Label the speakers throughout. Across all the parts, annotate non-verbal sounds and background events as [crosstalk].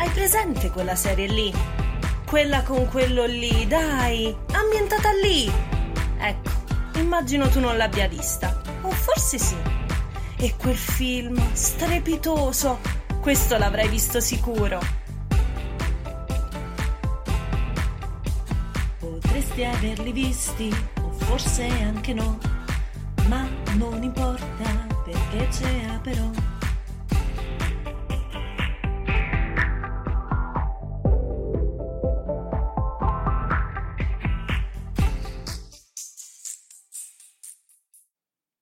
Speaker 1: Hai presente quella serie lì? Quella con quello lì, dai, ambientata lì. Ecco, immagino tu non l'abbia vista. O forse sì. E quel film strepitoso, questo l'avrai visto sicuro. Potresti averli visti, o forse anche no, ma non importa perché c'è però.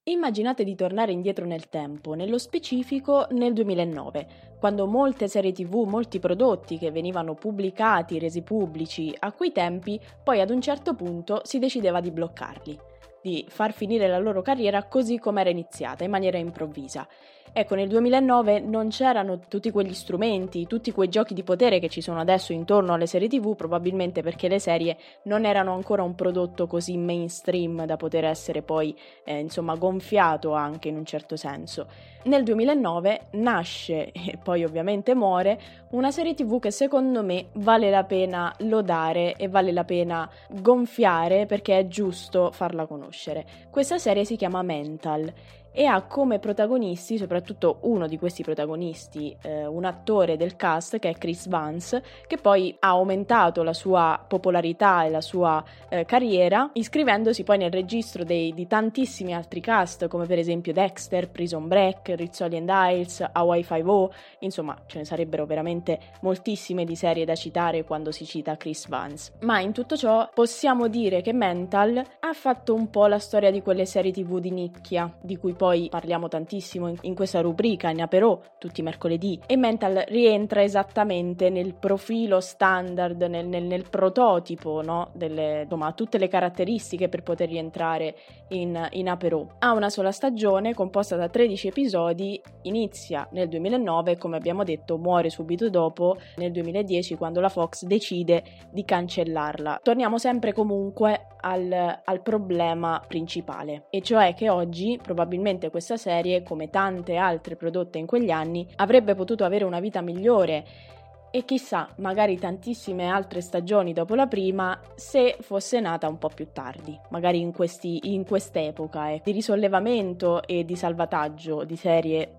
Speaker 2: Immaginate di tornare indietro nel tempo, nello specifico nel 2009, quando molte serie tv, molti prodotti che venivano pubblicati, resi pubblici a quei tempi, poi ad un certo punto si decideva di bloccarli, di far finire la loro carriera così come era iniziata, in maniera improvvisa. Ecco, nel 2009 non c'erano tutti quegli strumenti, tutti quei giochi di potere che ci sono adesso intorno alle serie TV, probabilmente perché le serie non erano ancora un prodotto così mainstream da poter essere poi, eh, insomma, gonfiato anche in un certo senso. Nel 2009 nasce [laughs] e poi ovviamente muore una serie TV che secondo me vale la pena lodare e vale la pena gonfiare perché è giusto farla conoscere. Questa serie si chiama Mental e ha come protagonisti, soprattutto uno di questi protagonisti, eh, un attore del cast che è Chris Vance, che poi ha aumentato la sua popolarità e la sua eh, carriera, iscrivendosi poi nel registro dei, di tantissimi altri cast, come per esempio Dexter, Prison Break, Rizzoli and Isles, Hawaii 5 insomma ce ne sarebbero veramente moltissime di serie da citare quando si cita Chris Vance. Ma in tutto ciò possiamo dire che Mental ha fatto un po' la storia di quelle serie tv di nicchia, di cui poi parliamo tantissimo in, in questa rubrica, in aperò, tutti i mercoledì, e Mental rientra esattamente nel profilo standard, nel, nel, nel prototipo, no? Delle, insomma, tutte le caratteristiche per poter rientrare in, in aperò. Ha una sola stagione composta da 13 episodi, inizia nel 2009, come abbiamo detto, muore subito dopo, nel 2010, quando la Fox decide di cancellarla. Torniamo sempre comunque al, al problema principale, e cioè che oggi probabilmente probabilmente questa serie, come tante altre prodotte in quegli anni, avrebbe potuto avere una vita migliore e chissà, magari tantissime altre stagioni dopo la prima, se fosse nata un po' più tardi, magari in, questi, in quest'epoca eh, di risollevamento e di salvataggio di serie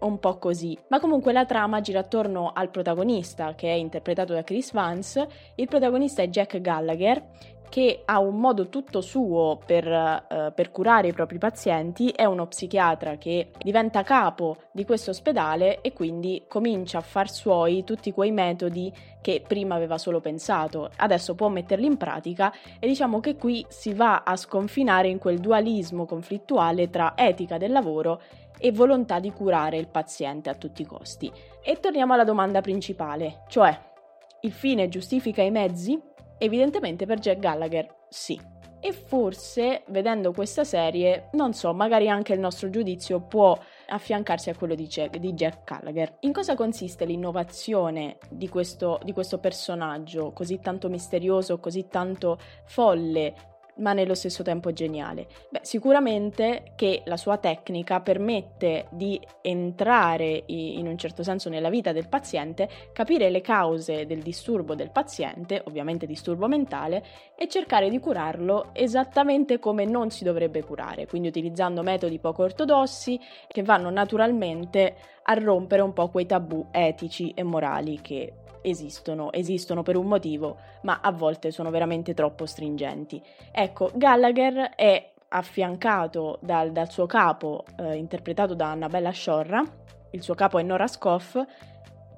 Speaker 2: un po' così. Ma comunque la trama gira attorno al protagonista, che è interpretato da Chris Vance. Il protagonista è Jack Gallagher, che ha un modo tutto suo per, uh, per, curare i propri pazienti, è uno psichiatra che diventa capo di questo ospedale e quindi comincia a far suoi tutti quei metodi che prima aveva solo pensato, adesso può metterli in pratica e diciamo che qui si va a sconfinare in quel dualismo conflittuale tra etica del lavoro e volontà di curare il paziente a tutti i costi. E torniamo alla domanda principale, cioè il fine giustifica i mezzi? Evidentemente per Jack Gallagher sì. E forse, vedendo questa serie, non so, magari anche il nostro giudizio può affiancarsi a quello di Jack, di Jack Gallagher. In cosa consiste l'innovazione di questo, di questo personaggio così tanto misterioso, così tanto folle, ma nello stesso tempo geniale? Beh, sicuramente che la sua tecnica permette di entrare in un certo senso nella vita del paziente, capire le cause del disturbo del paziente, ovviamente disturbo mentale, e cercare di curarlo esattamente come non si dovrebbe curare, quindi utilizzando metodi poco ortodossi che vanno naturalmente a rompere un po' quei tabù etici e morali che esistono, esistono per un motivo, ma a volte sono veramente troppo stringenti. Ecco, Gallagher è affiancato dal, dal suo capo, eh, interpretato da Annabella Sciorra, il suo capo è Nora Scoff,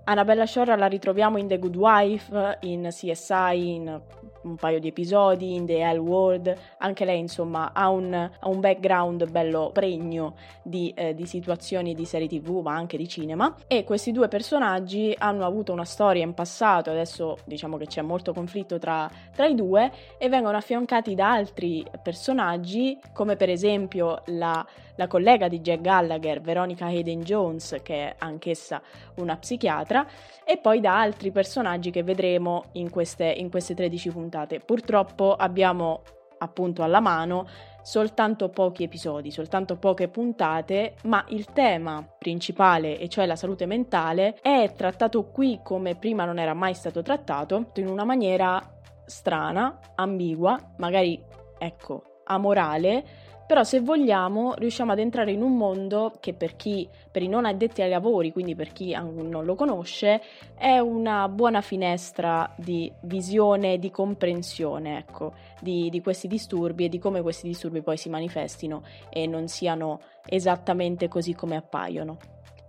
Speaker 2: Annabella Shore la ritroviamo in The Good Wife, in CSI, in un paio di episodi, in The Hell World, anche lei insomma ha un, ha un background bello pregno di, eh, di situazioni di serie tv ma anche di cinema. E questi due personaggi hanno avuto una storia in passato, adesso diciamo che c'è molto conflitto tra, tra i due e vengono affiancati da altri personaggi come per esempio la, la collega di Jack Gallagher, Veronica Hayden Jones, che è anch'essa una psichiatra, e poi da altri personaggi che vedremo in queste, in queste 13 puntate. Purtroppo abbiamo appunto alla mano soltanto pochi episodi, soltanto poche puntate, ma il tema principale, e cioè la salute mentale, è trattato qui come prima non era mai stato trattato, in una maniera strana, ambigua, magari ecco, amorale, però se vogliamo riusciamo ad entrare in un mondo che per chi, per i non addetti ai lavori, quindi per chi non lo conosce, è una buona finestra di visione, di comprensione, ecco, di, di questi disturbi e di come questi disturbi poi si manifestino e non siano esattamente così come appaiono.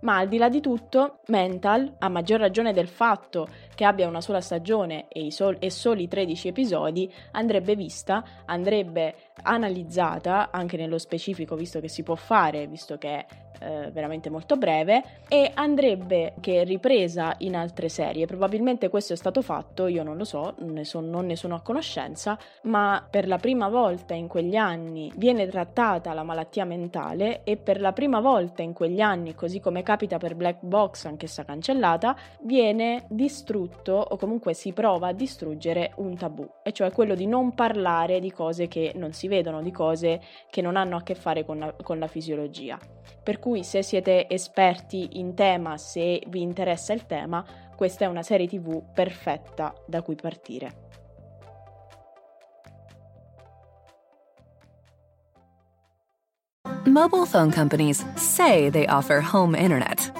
Speaker 2: Ma al di là di tutto, Mental, a maggior ragione del fatto che abbia una sola stagione e, sol- e soli 13 episodi, andrebbe vista, andrebbe analizzata anche nello specifico, visto che si può fare, visto che è eh, veramente molto breve, e andrebbe che ripresa in altre serie. Probabilmente questo è stato fatto, io non lo so, ne so, non ne sono a conoscenza, ma per la prima volta in quegli anni viene trattata la malattia mentale e per la prima volta in quegli anni, così come capita per Black Box, anch'essa cancellata, viene distrutto o comunque si prova a distruggere un tabù, e cioè quello di non parlare di cose che non si vedono, di cose che non hanno a che fare con la, con la fisiologia. Per cui se siete esperti in tema, se vi interessa il tema, questa è una serie tv perfetta da cui partire.
Speaker 3: Mobile phone companies say they offer home internet.